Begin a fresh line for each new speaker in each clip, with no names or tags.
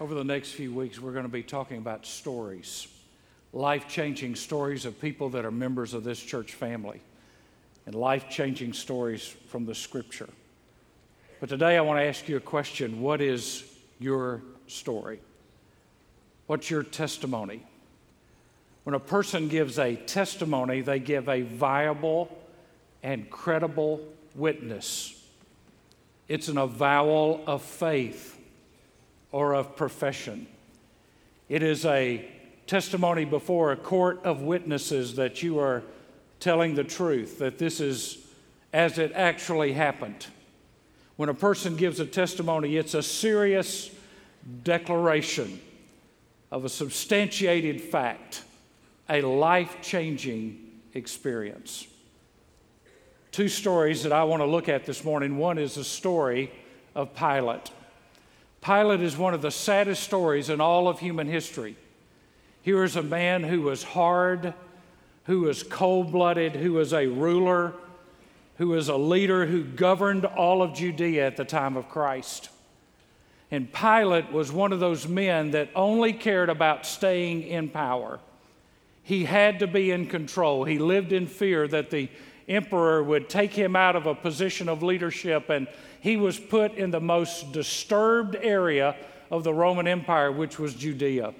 Over the next few weeks, we're going to be talking about stories, life changing stories of people that are members of this church family, and life changing stories from the scripture. But today, I want to ask you a question What is your story? What's your testimony? When a person gives a testimony, they give a viable and credible witness. It's an avowal of faith or of profession. It is a testimony before a court of witnesses that you are telling the truth, that this is as it actually happened. When a person gives a testimony, it's a serious declaration of a substantiated fact, a life changing experience. Two stories that I want to look at this morning. One is the story of Pilate. Pilate is one of the saddest stories in all of human history. Here is a man who was hard, who was cold blooded, who was a ruler, who was a leader who governed all of Judea at the time of Christ. And Pilate was one of those men that only cared about staying in power. He had to be in control. He lived in fear that the emperor would take him out of a position of leadership, and he was put in the most disturbed area of the Roman Empire, which was Judea.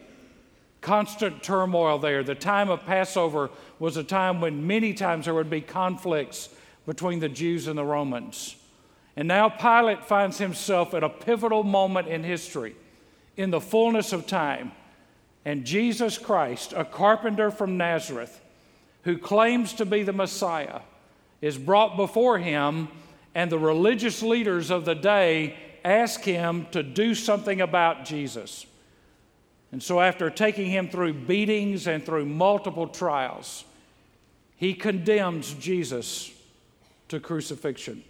Constant turmoil there. The time of Passover was a time when many times there would be conflicts between the Jews and the Romans. And now Pilate finds himself at a pivotal moment in history, in the fullness of time. And Jesus Christ, a carpenter from Nazareth, who claims to be the Messiah, is brought before him, and the religious leaders of the day ask him to do something about Jesus. And so, after taking him through beatings and through multiple trials, he condemns Jesus to crucifixion.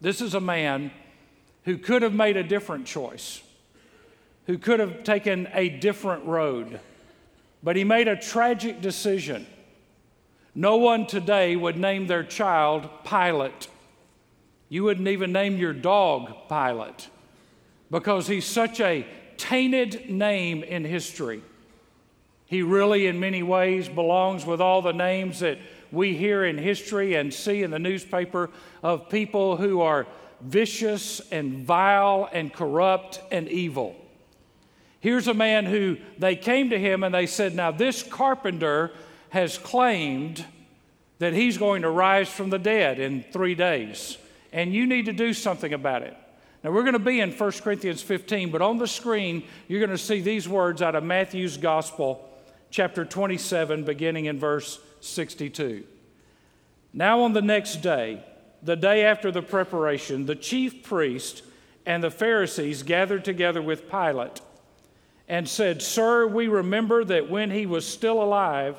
This is a man who could have made a different choice, who could have taken a different road, but he made a tragic decision no one today would name their child Pilate. You wouldn't even name your dog Pilate because he's such a tainted name in history. He really, in many ways, belongs with all the names that we hear in history and see in the newspaper of people who are vicious and vile and corrupt and evil. Here's a man who they came to him and they said, Now, this carpenter has claimed that he's going to rise from the dead in three days, and you need to do something about it. Now, we're going to be in 1 Corinthians 15, but on the screen, you're going to see these words out of Matthew's Gospel, chapter 27, beginning in verse 62. Now, on the next day, the day after the preparation, the chief priest and the Pharisees gathered together with Pilate and said, Sir, we remember that when he was still alive,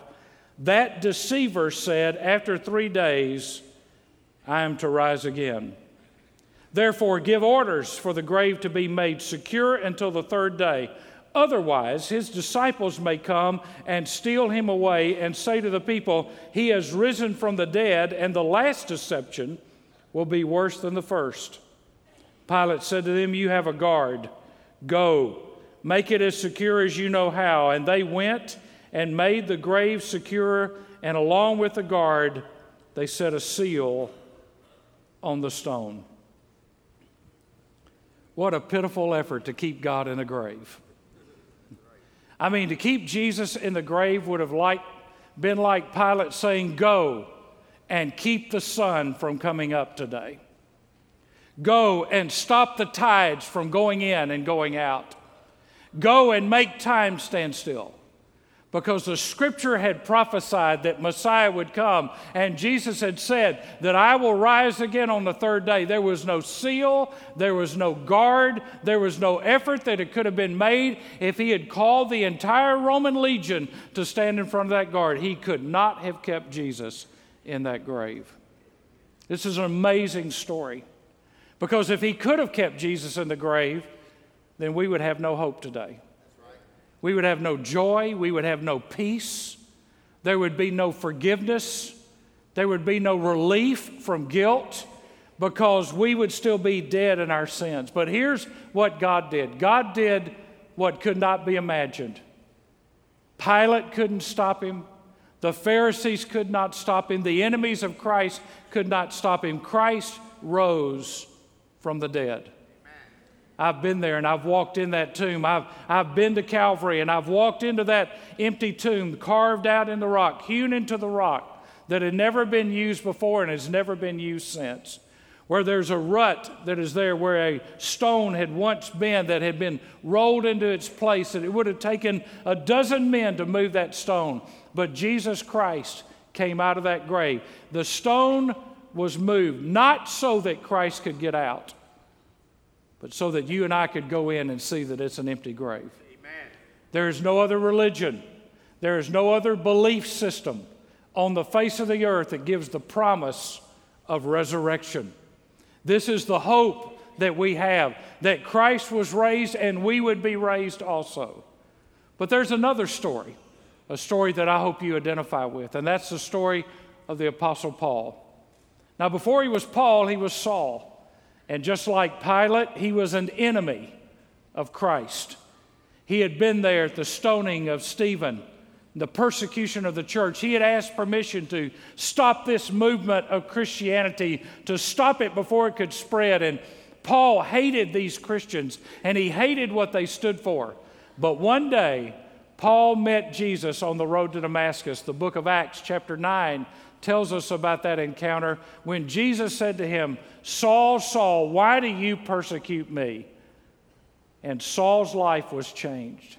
that deceiver said, After three days, I am to rise again. Therefore, give orders for the grave to be made secure until the third day. Otherwise, his disciples may come and steal him away and say to the people, He has risen from the dead, and the last deception will be worse than the first. Pilate said to them, You have a guard. Go, make it as secure as you know how. And they went and made the grave secure, and along with the guard, they set a seal on the stone. What a pitiful effort to keep God in a grave. I mean, to keep Jesus in the grave would have like, been like Pilate saying, Go and keep the sun from coming up today. Go and stop the tides from going in and going out. Go and make time stand still because the scripture had prophesied that Messiah would come, and Jesus had said that I will rise again on the third day. There was no seal, there was no guard, there was no effort that it could have been made. If he had called the entire Roman legion to stand in front of that guard, he could not have kept Jesus in that grave. This is an amazing story because if he could have kept Jesus in the grave, then we would have no hope today. We would have no joy. We would have no peace. There would be no forgiveness. There would be no relief from guilt. because we would still be dead in our sins. But here's what God did God did what could not be imagined. Pilate couldn't stop him. The Pharisees could not stop him. The enemies of Christ could not stop him. Christ rose from the dead. I've been there and I've walked in that tomb. I've, I've been to Calvary and I've walked into that empty tomb carved out in the rock, hewn into the rock that had never been used before and has never been used since. Where there's a rut that is there where a stone had once been that had been rolled into its place, that it would have taken a dozen men to move that stone. But Jesus Christ came out of that grave. The stone was moved, not so that Christ could get out, but so that you and I could go in and see that it's an empty grave. Amen. There is no other religion, there is no other belief system on the face of the earth that gives the promise of resurrection. This is the hope that we have that Christ was raised and we would be raised also. But there's another story, a story that I hope you identify with, and that's the story of the Apostle Paul. Now, before he was Paul, he was Saul. And just like Pilate, he was an enemy of Christ. He had been there at the stoning of Stephen, the persecution of the church. He had asked permission to stop this movement of Christianity, to stop it before it could spread. And Paul hated these Christians and he hated what they stood for. But one day, Paul met Jesus on the road to Damascus. The book of Acts, chapter 9, tells us about that encounter when Jesus said to him, Saul, Saul, why do you persecute me? And Saul's life was changed.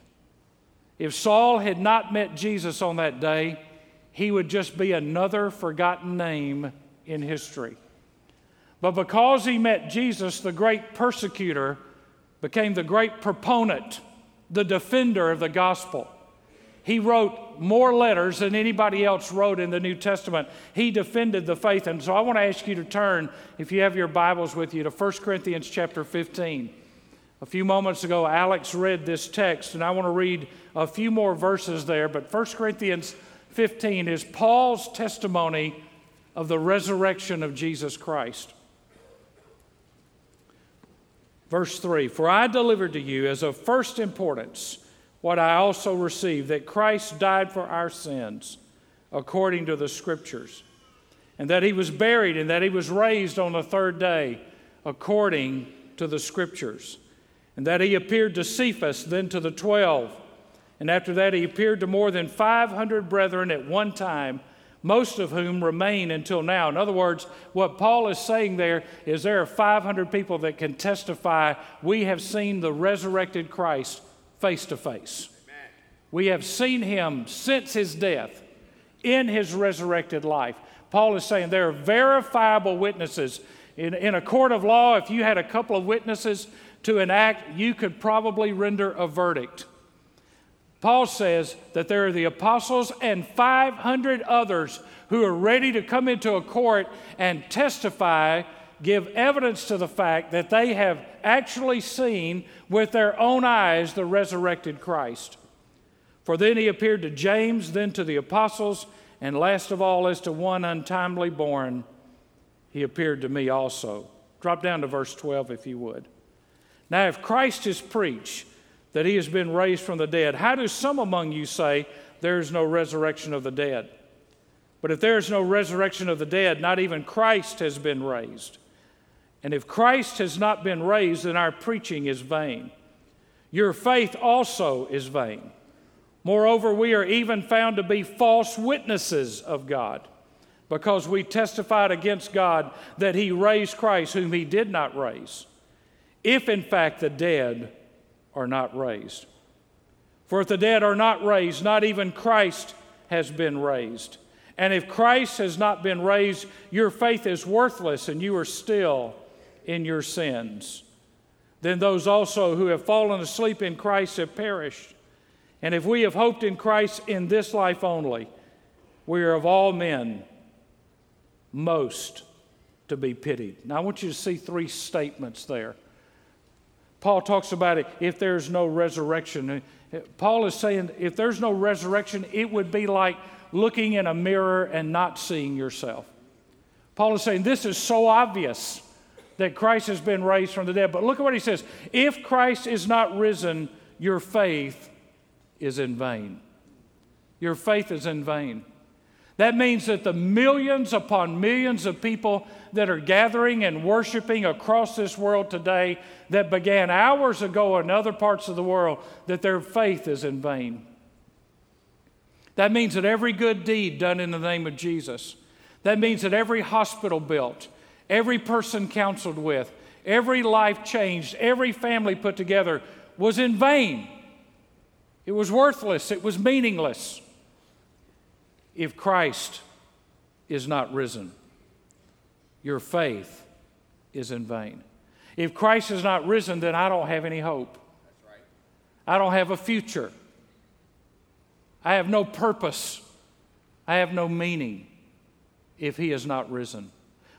If Saul had not met Jesus on that day, he would just be another forgotten name in history. But because he met Jesus, the great persecutor became the great proponent, the defender of the gospel. He wrote more letters than anybody else wrote in the New Testament. He defended the faith. And so I want to ask you to turn, if you have your Bibles with you, to 1 Corinthians chapter 15. A few moments ago, Alex read this text, and I want to read a few more verses there. But 1 Corinthians 15 is Paul's testimony of the resurrection of Jesus Christ. Verse 3 For I delivered to you as of first importance what I also received that Christ died for our sins according to the Scriptures, and that he was buried, and that he was raised on the third day according to the Scriptures, and that he appeared to Cephas, then to the twelve. And after that, he appeared to more than 500 brethren at one time, most of whom remain until now. In other words, what Paul is saying there is there are 500 people that can testify we have seen the resurrected Christ face to face. We have seen him since his death in his resurrected life. Paul is saying there are verifiable witnesses. In, in a court of law, if you had a couple of witnesses to an act, you could probably render a verdict. Paul says that there are the apostles and 500 others who are ready to come into a court and testify give evidence to the fact that they have actually seen with their own eyes the resurrected Christ. For then he appeared to James, then to the apostles, and last of all, as to one untimely born, he appeared to me also. Drop down to verse 12 if you would. Now, if Christ is preached that he has been raised from the dead, how do some among you say there is no resurrection of the dead? But if there is no resurrection of the dead, not even Christ has been raised. And if Christ has not been raised, then our preaching is vain. Your faith also is vain. Moreover, we are even found to be false witnesses of God because we testified against God that He raised Christ, whom He did not raise, if in fact the dead are not raised. For if the dead are not raised, not even Christ has been raised. And if Christ has not been raised, your faith is worthless and you are still in your sins. Then those also who have fallen asleep in Christ have perished. And if we have hoped in Christ in this life only, we are of all men most to be pitied. Now, I want you to see three statements there. Paul talks about it if there's no resurrection. Paul is saying if there's no resurrection, it would be like looking in a mirror and not seeing yourself. Paul is saying this is so obvious that Christ has been raised from the dead. But look at what he says if Christ is not risen, your faith is in vain. Your faith is in vain. That means that the millions upon millions of people that are gathering and worshiping across this world today that began hours ago in other parts of the world, that their faith is in vain. That means that every good deed done in the name of Jesus, that means that every hospital built, every person counseled with, every life changed, every family put together was in vain. It was worthless, it was meaningless if Christ is not risen. Your faith is in vain. If Christ is not risen, then I don't have any hope. Right. I don't have a future. I have no purpose. I have no meaning if he is not risen.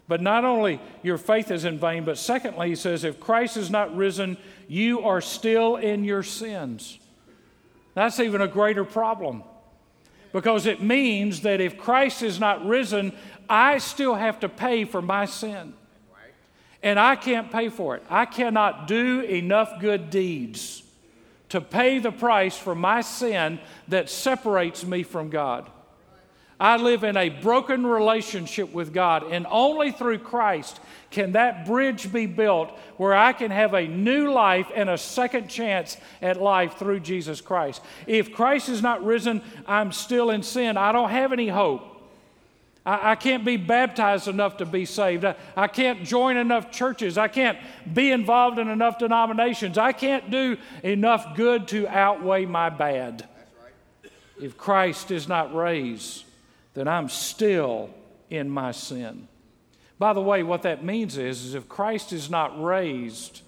But not only your faith is in vain, but secondly, he says, if Christ is not risen, you are still in your sins. That's even a greater problem because it means that if Christ is not risen, I still have to pay for my sin. And I can't pay for it. I cannot do enough good deeds to pay the price for my sin that separates me from God. I live in a broken relationship with God, and only through Christ can that bridge be built where I can have a new life and a second chance at life through Jesus Christ. If Christ is not risen, I'm still in sin. I don't have any hope. I, I can't be baptized enough to be saved. I, I can't join enough churches. I can't be involved in enough denominations. I can't do enough good to outweigh my bad. Right. If Christ is not raised, then I'm still in my sin. By the way, what that means is, is if Christ is not raised,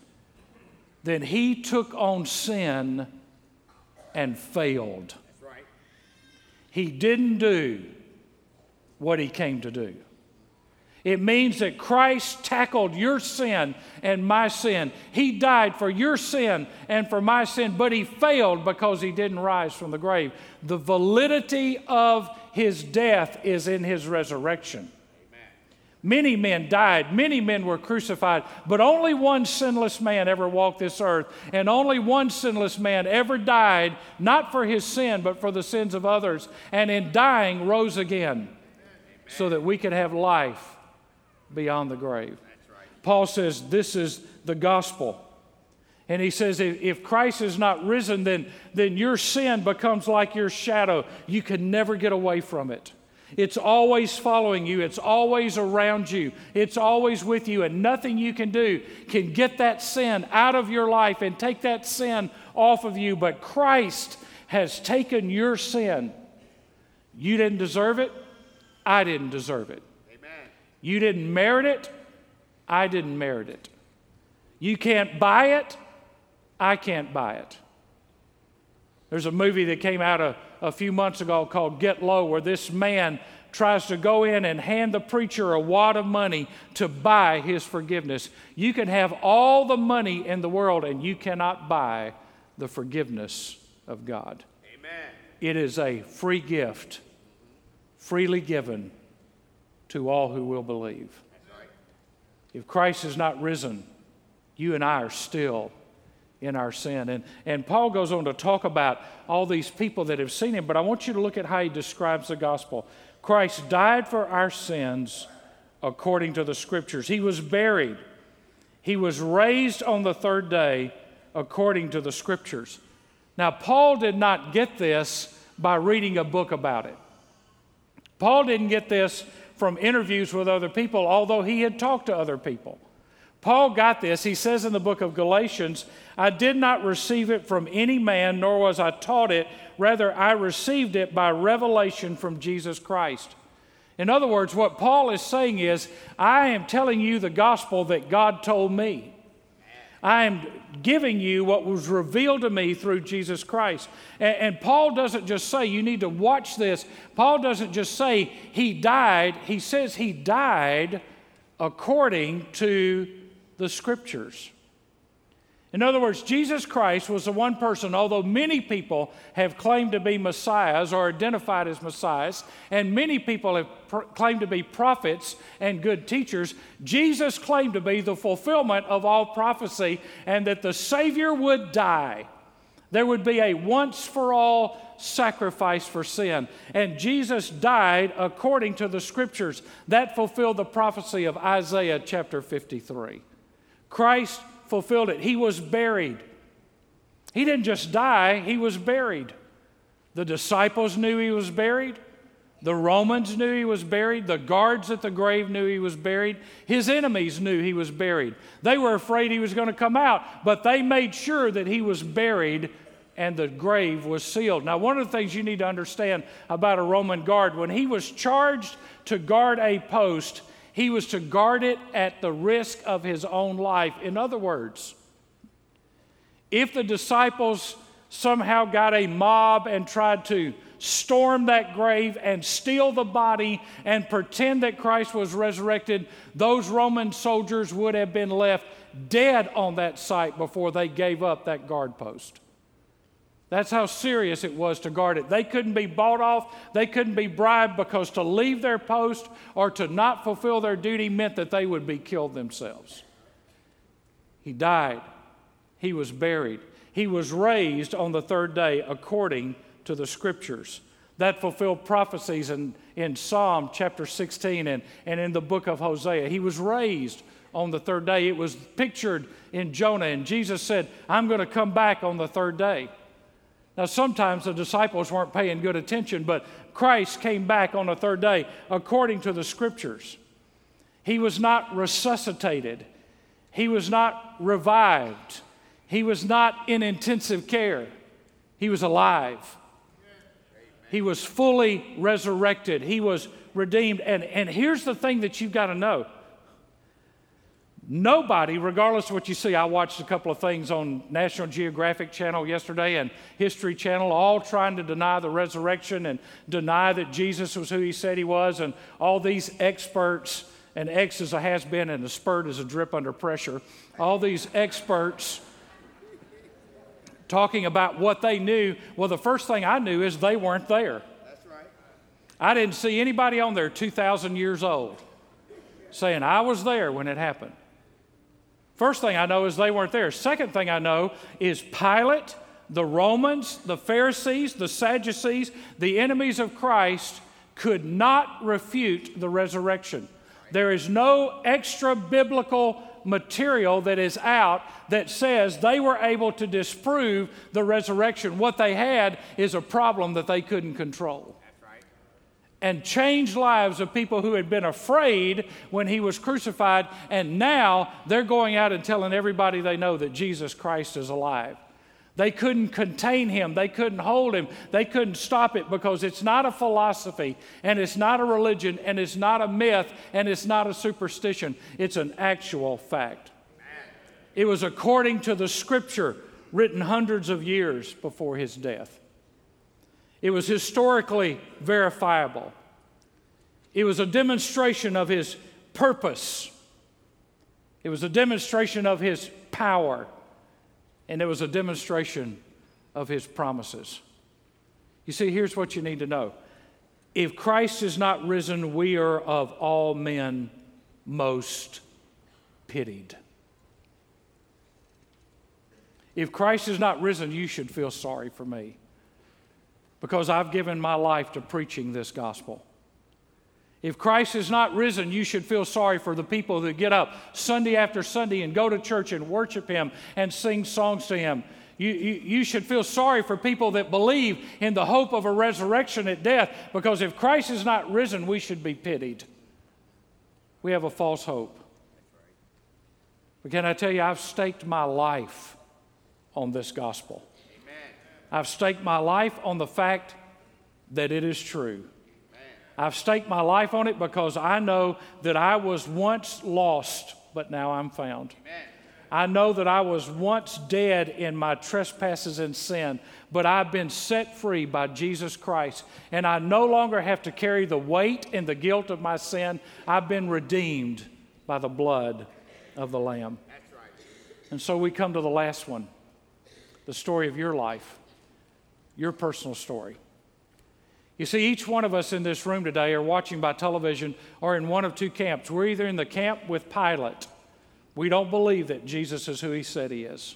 then he took on sin and failed. Right. He didn't do what he came to do. It means that Christ tackled your sin and my sin. He died for your sin and for my sin, but he failed because he didn't rise from the grave. The validity of his death is in his resurrection. Many men died, many men were crucified, but only one sinless man ever walked this earth, and only one sinless man ever died, not for his sin, but for the sins of others, and in dying rose again so that we could have life beyond the grave. Paul says this is the gospel. And he says, if Christ is not risen, then, then your sin becomes like your shadow. You can never get away from it. It's always following you, it's always around you, it's always with you, and nothing you can do can get that sin out of your life and take that sin off of you. But Christ has taken your sin. You didn't deserve it, I didn't deserve it. Amen. You didn't merit it, I didn't merit it. You can't buy it, I can't buy it. There's a movie that came out a, a few months ago called Get Low, where this man tries to go in and hand the preacher a wad of money to buy his forgiveness. You can have all the money in the world, and you cannot buy the forgiveness of God. Amen. It is a free gift, freely given to all who will believe. Right. If Christ is not risen, you and I are still in our sin. And, and Paul goes on to talk about all these people that have seen him, but I want you to look at how he describes the gospel. Christ died for our sins according to the scriptures, he was buried, he was raised on the third day according to the scriptures. Now, Paul did not get this by reading a book about it. Paul didn't get this from interviews with other people, although he had talked to other people. Paul got this. He says in the book of Galatians, I did not receive it from any man, nor was I taught it. Rather, I received it by revelation from Jesus Christ. In other words, what Paul is saying is, I am telling you the gospel that God told me. I am giving you what was revealed to me through Jesus Christ. And, and, Paul doesn't just say, you need to watch this. Paul doesn't just say he died. He says he died according to the scriptures. In other words, Jesus Christ was the one person, although many people have claimed to be messiahs or identified as messiahs, and many people have pr- claimed to be prophets and good teachers, Jesus claimed to be the fulfillment of all prophecy and that the Savior would die. There would be a once for all sacrifice for sin. And Jesus died according to the scriptures. That fulfilled the prophecy of Isaiah chapter 53. Christ fulfilled it. He was buried. He didn't just die, he was buried. The disciples knew he was buried. The Romans knew he was buried. The guards at the grave knew he was buried. His enemies knew he was buried. They were afraid he was going to come out, but they made sure that he was buried and the grave was sealed. Now, one of the things you need to understand about a Roman guard, when he was charged to guard a post, he was to guard it at the risk of his own life. In other words, if the disciples somehow got a mob and tried to storm that grave and steal the body and pretend that Christ was resurrected, those Roman soldiers would have been left dead on that site before they gave up that guard post. That's how serious it was to guard it. They couldn't be bought off, they couldn't be bribed because to leave their post or to not fulfill their duty meant that they would be killed themselves. He died, he was buried, he was raised on the third day according to the scriptures. That fulfilled prophecies in, in Psalm chapter 16 and, and in the book of Hosea. He was raised on the third day. It was pictured in Jonah, and Jesus said, I'm going to come back on the third day. Now, sometimes the disciples weren't paying good attention, but Christ came back on the third day according to the scriptures. He was not resuscitated, he was not revived, he was not in intensive care. He was alive. He was fully resurrected. He was redeemed. And, and here's the thing that you've got to know Nobody, regardless of what you see, I watched a couple of things on National Geographic Channel yesterday and History Channel, all trying to deny the resurrection and deny that Jesus was who he said he was, and all these experts, and X is a has been and a spurt is a drip under pressure, all these experts talking about what they knew. Well, the first thing I knew is they weren't there. That's right. I didn't see anybody on there 2,000 years old saying, I was there when it happened. First thing I know is they weren't there. Second thing I know is Pilate, the Romans, the Pharisees, the Sadducees, the enemies of Christ could not refute the resurrection. There is no extra biblical material that is out that says they were able to disprove the resurrection. What they had is a problem that they couldn't control and changed lives of people who had been afraid when he was crucified, and now they're going out and telling everybody they know that Jesus Christ is alive. They couldn't contain him. They couldn't hold him. They couldn't stop it because it's not a philosophy and it's not a religion and it's not a myth and it's not a superstition. It's an actual fact. It was according to the scripture written hundreds of years before his death. It was historically verifiable. It was a demonstration of his purpose. It was a demonstration of his power. And it was a demonstration of his promises. You see, here's what you need to know if Christ is not risen, we are of all men most pitied. If Christ is not risen, you should feel sorry for me because I've given my life to preaching this gospel. If Christ is not risen, you should feel sorry for the people that get up Sunday after Sunday and go to church and worship Him and sing songs to Him. You, you, you, should feel sorry for people that believe in the hope of a resurrection at death because if Christ is not risen, we should be pitied. We have a false hope. But can I tell you, I've staked my life on this gospel. I've staked my life on the fact that it is true. I've staked my life on it because I know that I was once lost, but now I'm found. I know that I was once dead in my trespasses and sin, but I've been set free by Jesus Christ. And I no longer have to carry the weight and the guilt of my sin. I've been redeemed by the blood of the Lamb. And so we come to the last one the story of your life, your personal story. You see, each one of us in this room today are watching by television or in one of two camps. We're either in the camp with Pilate. We don't believe that Jesus is who he said he is.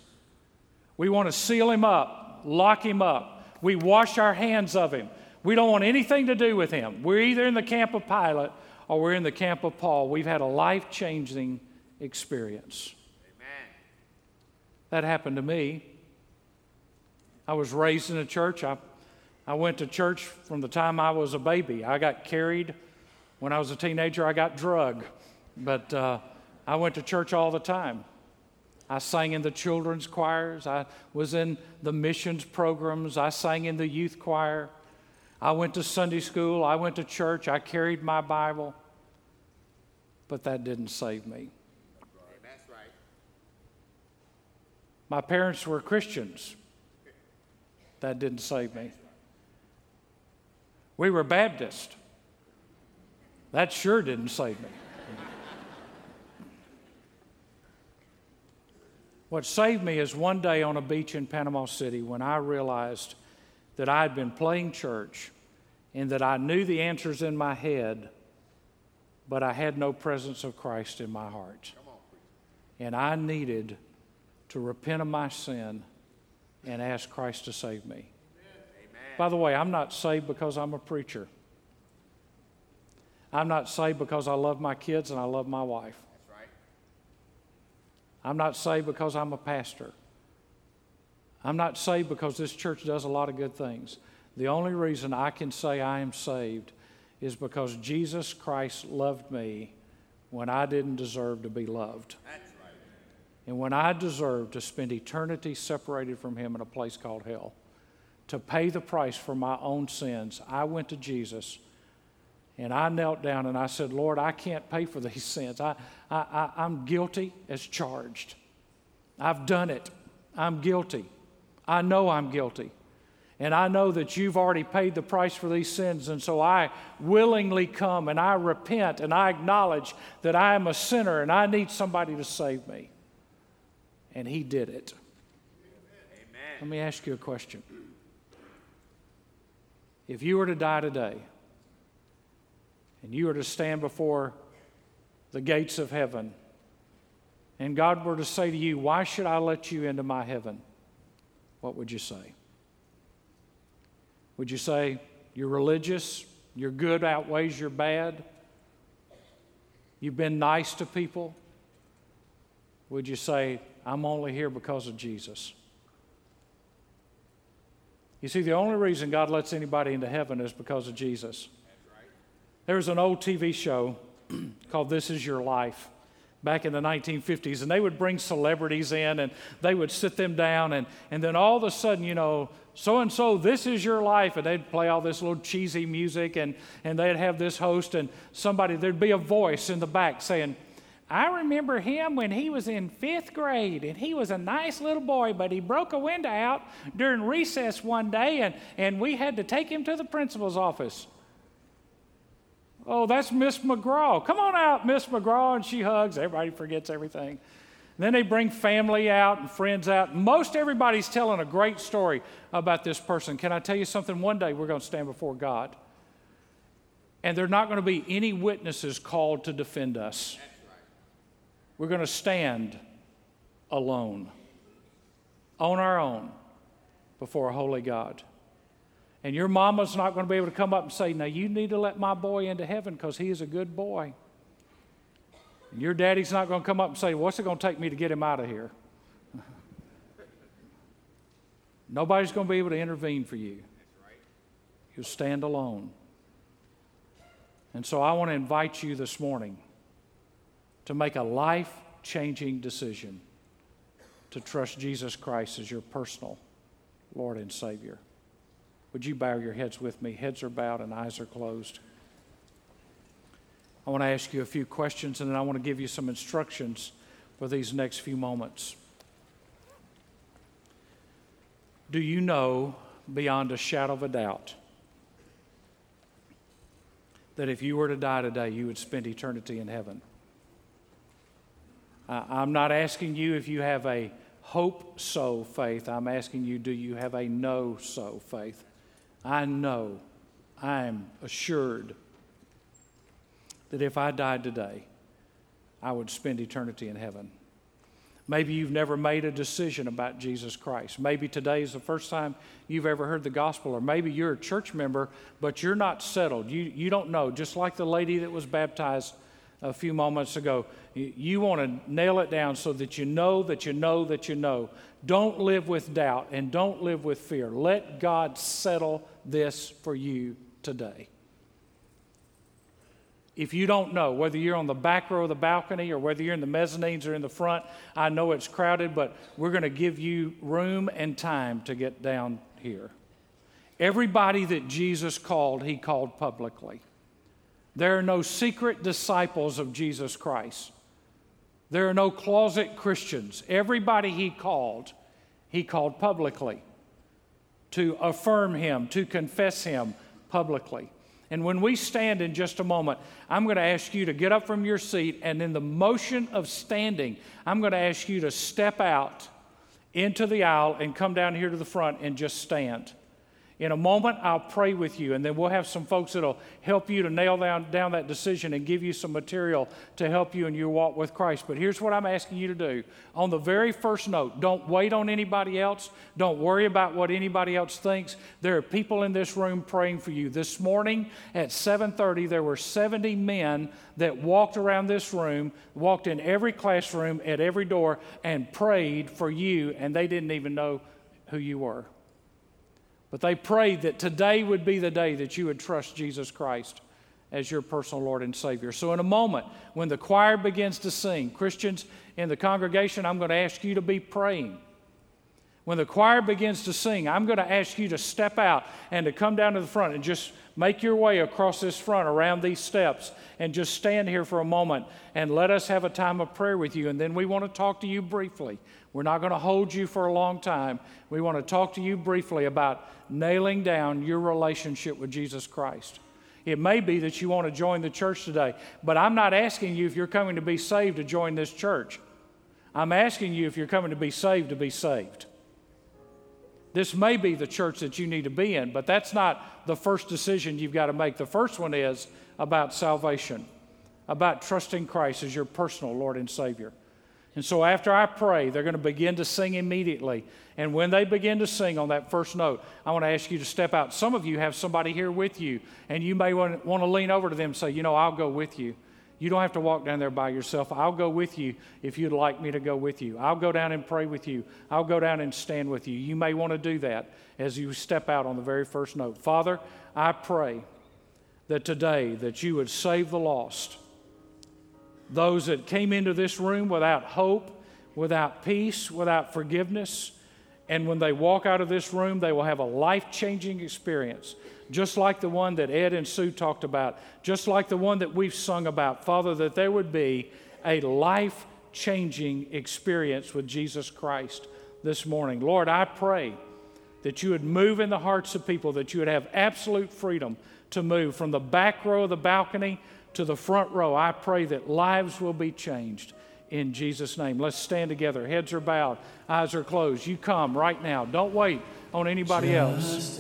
We want to seal him up, lock him up. We wash our hands of him. We don't want anything to do with him. We're either in the camp of Pilate or we're in the camp of Paul. We've had a life changing experience. Amen. That happened to me. I was raised in a church. I I went to church from the time I was a baby. I got carried when I was a teenager, I got drugged. But uh, I went to church all the time. I sang in the children's choirs. I was in the missions programs. I sang in the youth choir. I went to Sunday school. I went to church. I carried my Bible. But that didn't save me. That's right. My parents were Christians. That didn't save me. We were Baptist. That sure didn't save me. what saved me is one day on a beach in Panama City when I realized that I had been playing church and that I knew the answers in my head, but I had no presence of Christ in my heart. And I needed to repent of my sin and ask Christ to save me. By the way, I'm not saved because I'm a preacher. I'm not saved because I love my kids and I love my wife. That's right. I'm not saved because I'm a pastor. I'm not saved because this church does a lot of good things. The only reason I can say I am saved is because Jesus Christ loved me when I didn't deserve to be loved. And when I deserved to spend eternity separated from Him in a place called hell to pay the price for my own sins, I went to Jesus and I knelt down and I said, Lord, I can't pay for these sins. I, I, I, am guilty as charged. I've done it. I'm guilty. I know I'm guilty. And I know that you've already paid the price for these sins. And so I willingly come and I repent and I acknowledge that I am a sinner and I need somebody to save me. And He did it. Amen. Let me ask you a question. If you were to die today and you were to stand before the gates of heaven, and God were to say to you, Why should I let you into my heaven? What would you say? Would you say, You're religious, your good outweighs your bad? You've been nice to people? Would you say, I'm only here because of Jesus? You see, the only reason God lets anybody into heaven is because of Jesus. There was an old TV show called This Is Your Life back in the 1950s, and they would bring celebrities in and they would sit them down, and, and then all of a sudden, you know, so and so, this is your life. And they'd play all this little cheesy music, and, and they'd have this host, and somebody, there'd be a voice in the back saying, I remember him when he was in fifth grade, and he was a nice little boy, but he broke a window out during recess one day, and, and we had to take him to the principal's office. Oh, that's Miss McGraw. Come on out, Miss McGraw. And she hugs. Everybody forgets everything. And then they bring family out and friends out. Most everybody's telling a great story about this person. Can I tell you something? One day we're going to stand before God, and there are not going to be any witnesses called to defend us. We're going to stand alone, on our own, before a holy God. And your mama's not going to be able to come up and say, Now you need to let my boy into heaven because he is a good boy. And your daddy's not going to come up and say, What's it going to take me to get him out of here? Nobody's going to be able to intervene for you. You'll stand alone. And so I want to invite you this morning to make a life changing decision to trust Jesus Christ as your personal Lord and Savior. Would you bow your heads with me? Heads are bowed and eyes are closed. I want to ask you a few questions and then I want to give you some instructions for these next few moments. Do you know beyond a shadow of a doubt that if you were to die today, you would spend eternity in heaven? Uh, I'm not asking you if you have a hope so faith. I'm asking you, do you have a know so faith? I know, I'm assured that if I died today, I would spend eternity in heaven. Maybe you've never made a decision about Jesus Christ. Maybe today is the first time you've ever heard the gospel, or maybe you're a church member, but you're not settled. You, you don't know. Just like the lady that was baptized a few moments ago, you, want to nail it down so that you know that you know that you know. Don't live with doubt and don't live with fear. Let God settle this for you today if you don't know, whether you're on the back row of the balcony or whether you're in the mezzanines or in the front, I know it's crowded, but we're going to give you room and time to get down here. Everybody that Jesus called, he called publicly. There are no secret disciples of Jesus Christ. There are no closet Christians. Everybody he called, he called publicly to affirm him, to confess him publicly. And when we stand in just a moment, I'm going to ask you to get up from your seat, and in the motion of standing, I'm going to ask you to step out into the aisle and come down here to the front and just stand. In a moment, I'll pray with you, and then we'll have some folks that'll help you to nail down, down that decision and give you some material to help you in your walk with Christ. But here's what I'm asking you to do. On the very first note, don't wait on anybody else. Don't worry about what anybody else thinks. There are people in this room praying for you. This morning at 7:30, there were 70 men that walked around this room, walked in every classroom, at every door, and prayed for you, and they didn't even know who you were. But they prayed that today would be the day that you would trust Jesus Christ as your personal Lord and Savior. So, in a moment, when the choir begins to sing, Christians in the congregation, I'm going to ask you to be praying. When the choir begins to sing, I'm going to ask you to step out and to come down to the front and just make your way across this front around these steps and just stand here for a moment and let us have a time of prayer with you. And then we want to talk to you briefly. We're not going to hold you for a long time. We want to talk to you briefly about nailing down your relationship with Jesus Christ. It may be that you want to join the church today, but I'm not asking you if you're coming to be saved to join this church. I'm asking you if you're coming to be saved to be saved. This may be the church that you need to be in, but that's not the first decision you've got to make. The first one is about salvation, about trusting Christ as your personal Lord and Savior. And so after I pray, they're going to begin to sing immediately. And when they begin to sing on that first note, I want to ask you to step out. Some of you have somebody here with you, and you may want, to lean over to them and say, You know, I'll go with you. You don't have to walk down there by yourself. I'll go with you if you'd like me to go with you. I'll go down and pray with you. I'll go down and stand with you. You may want to do that as you step out on the very first note. Father, I pray that today that you would save the lost. Those that came into this room without hope, without peace, without forgiveness, and when they walk out of this room, they will have a life changing experience just like the one that Ed and Sue talked about, just like the one that we've sung about. Father, that there would be a life changing experience with Jesus Christ this morning. Lord, I pray that you would move in the hearts of people, that you would have absolute freedom to move from the back row of the balcony to the front row. I pray that lives will be changed in Jesus' name. Let's stand together. Heads are bowed, eyes are closed. You come right now. Don't wait on anybody else.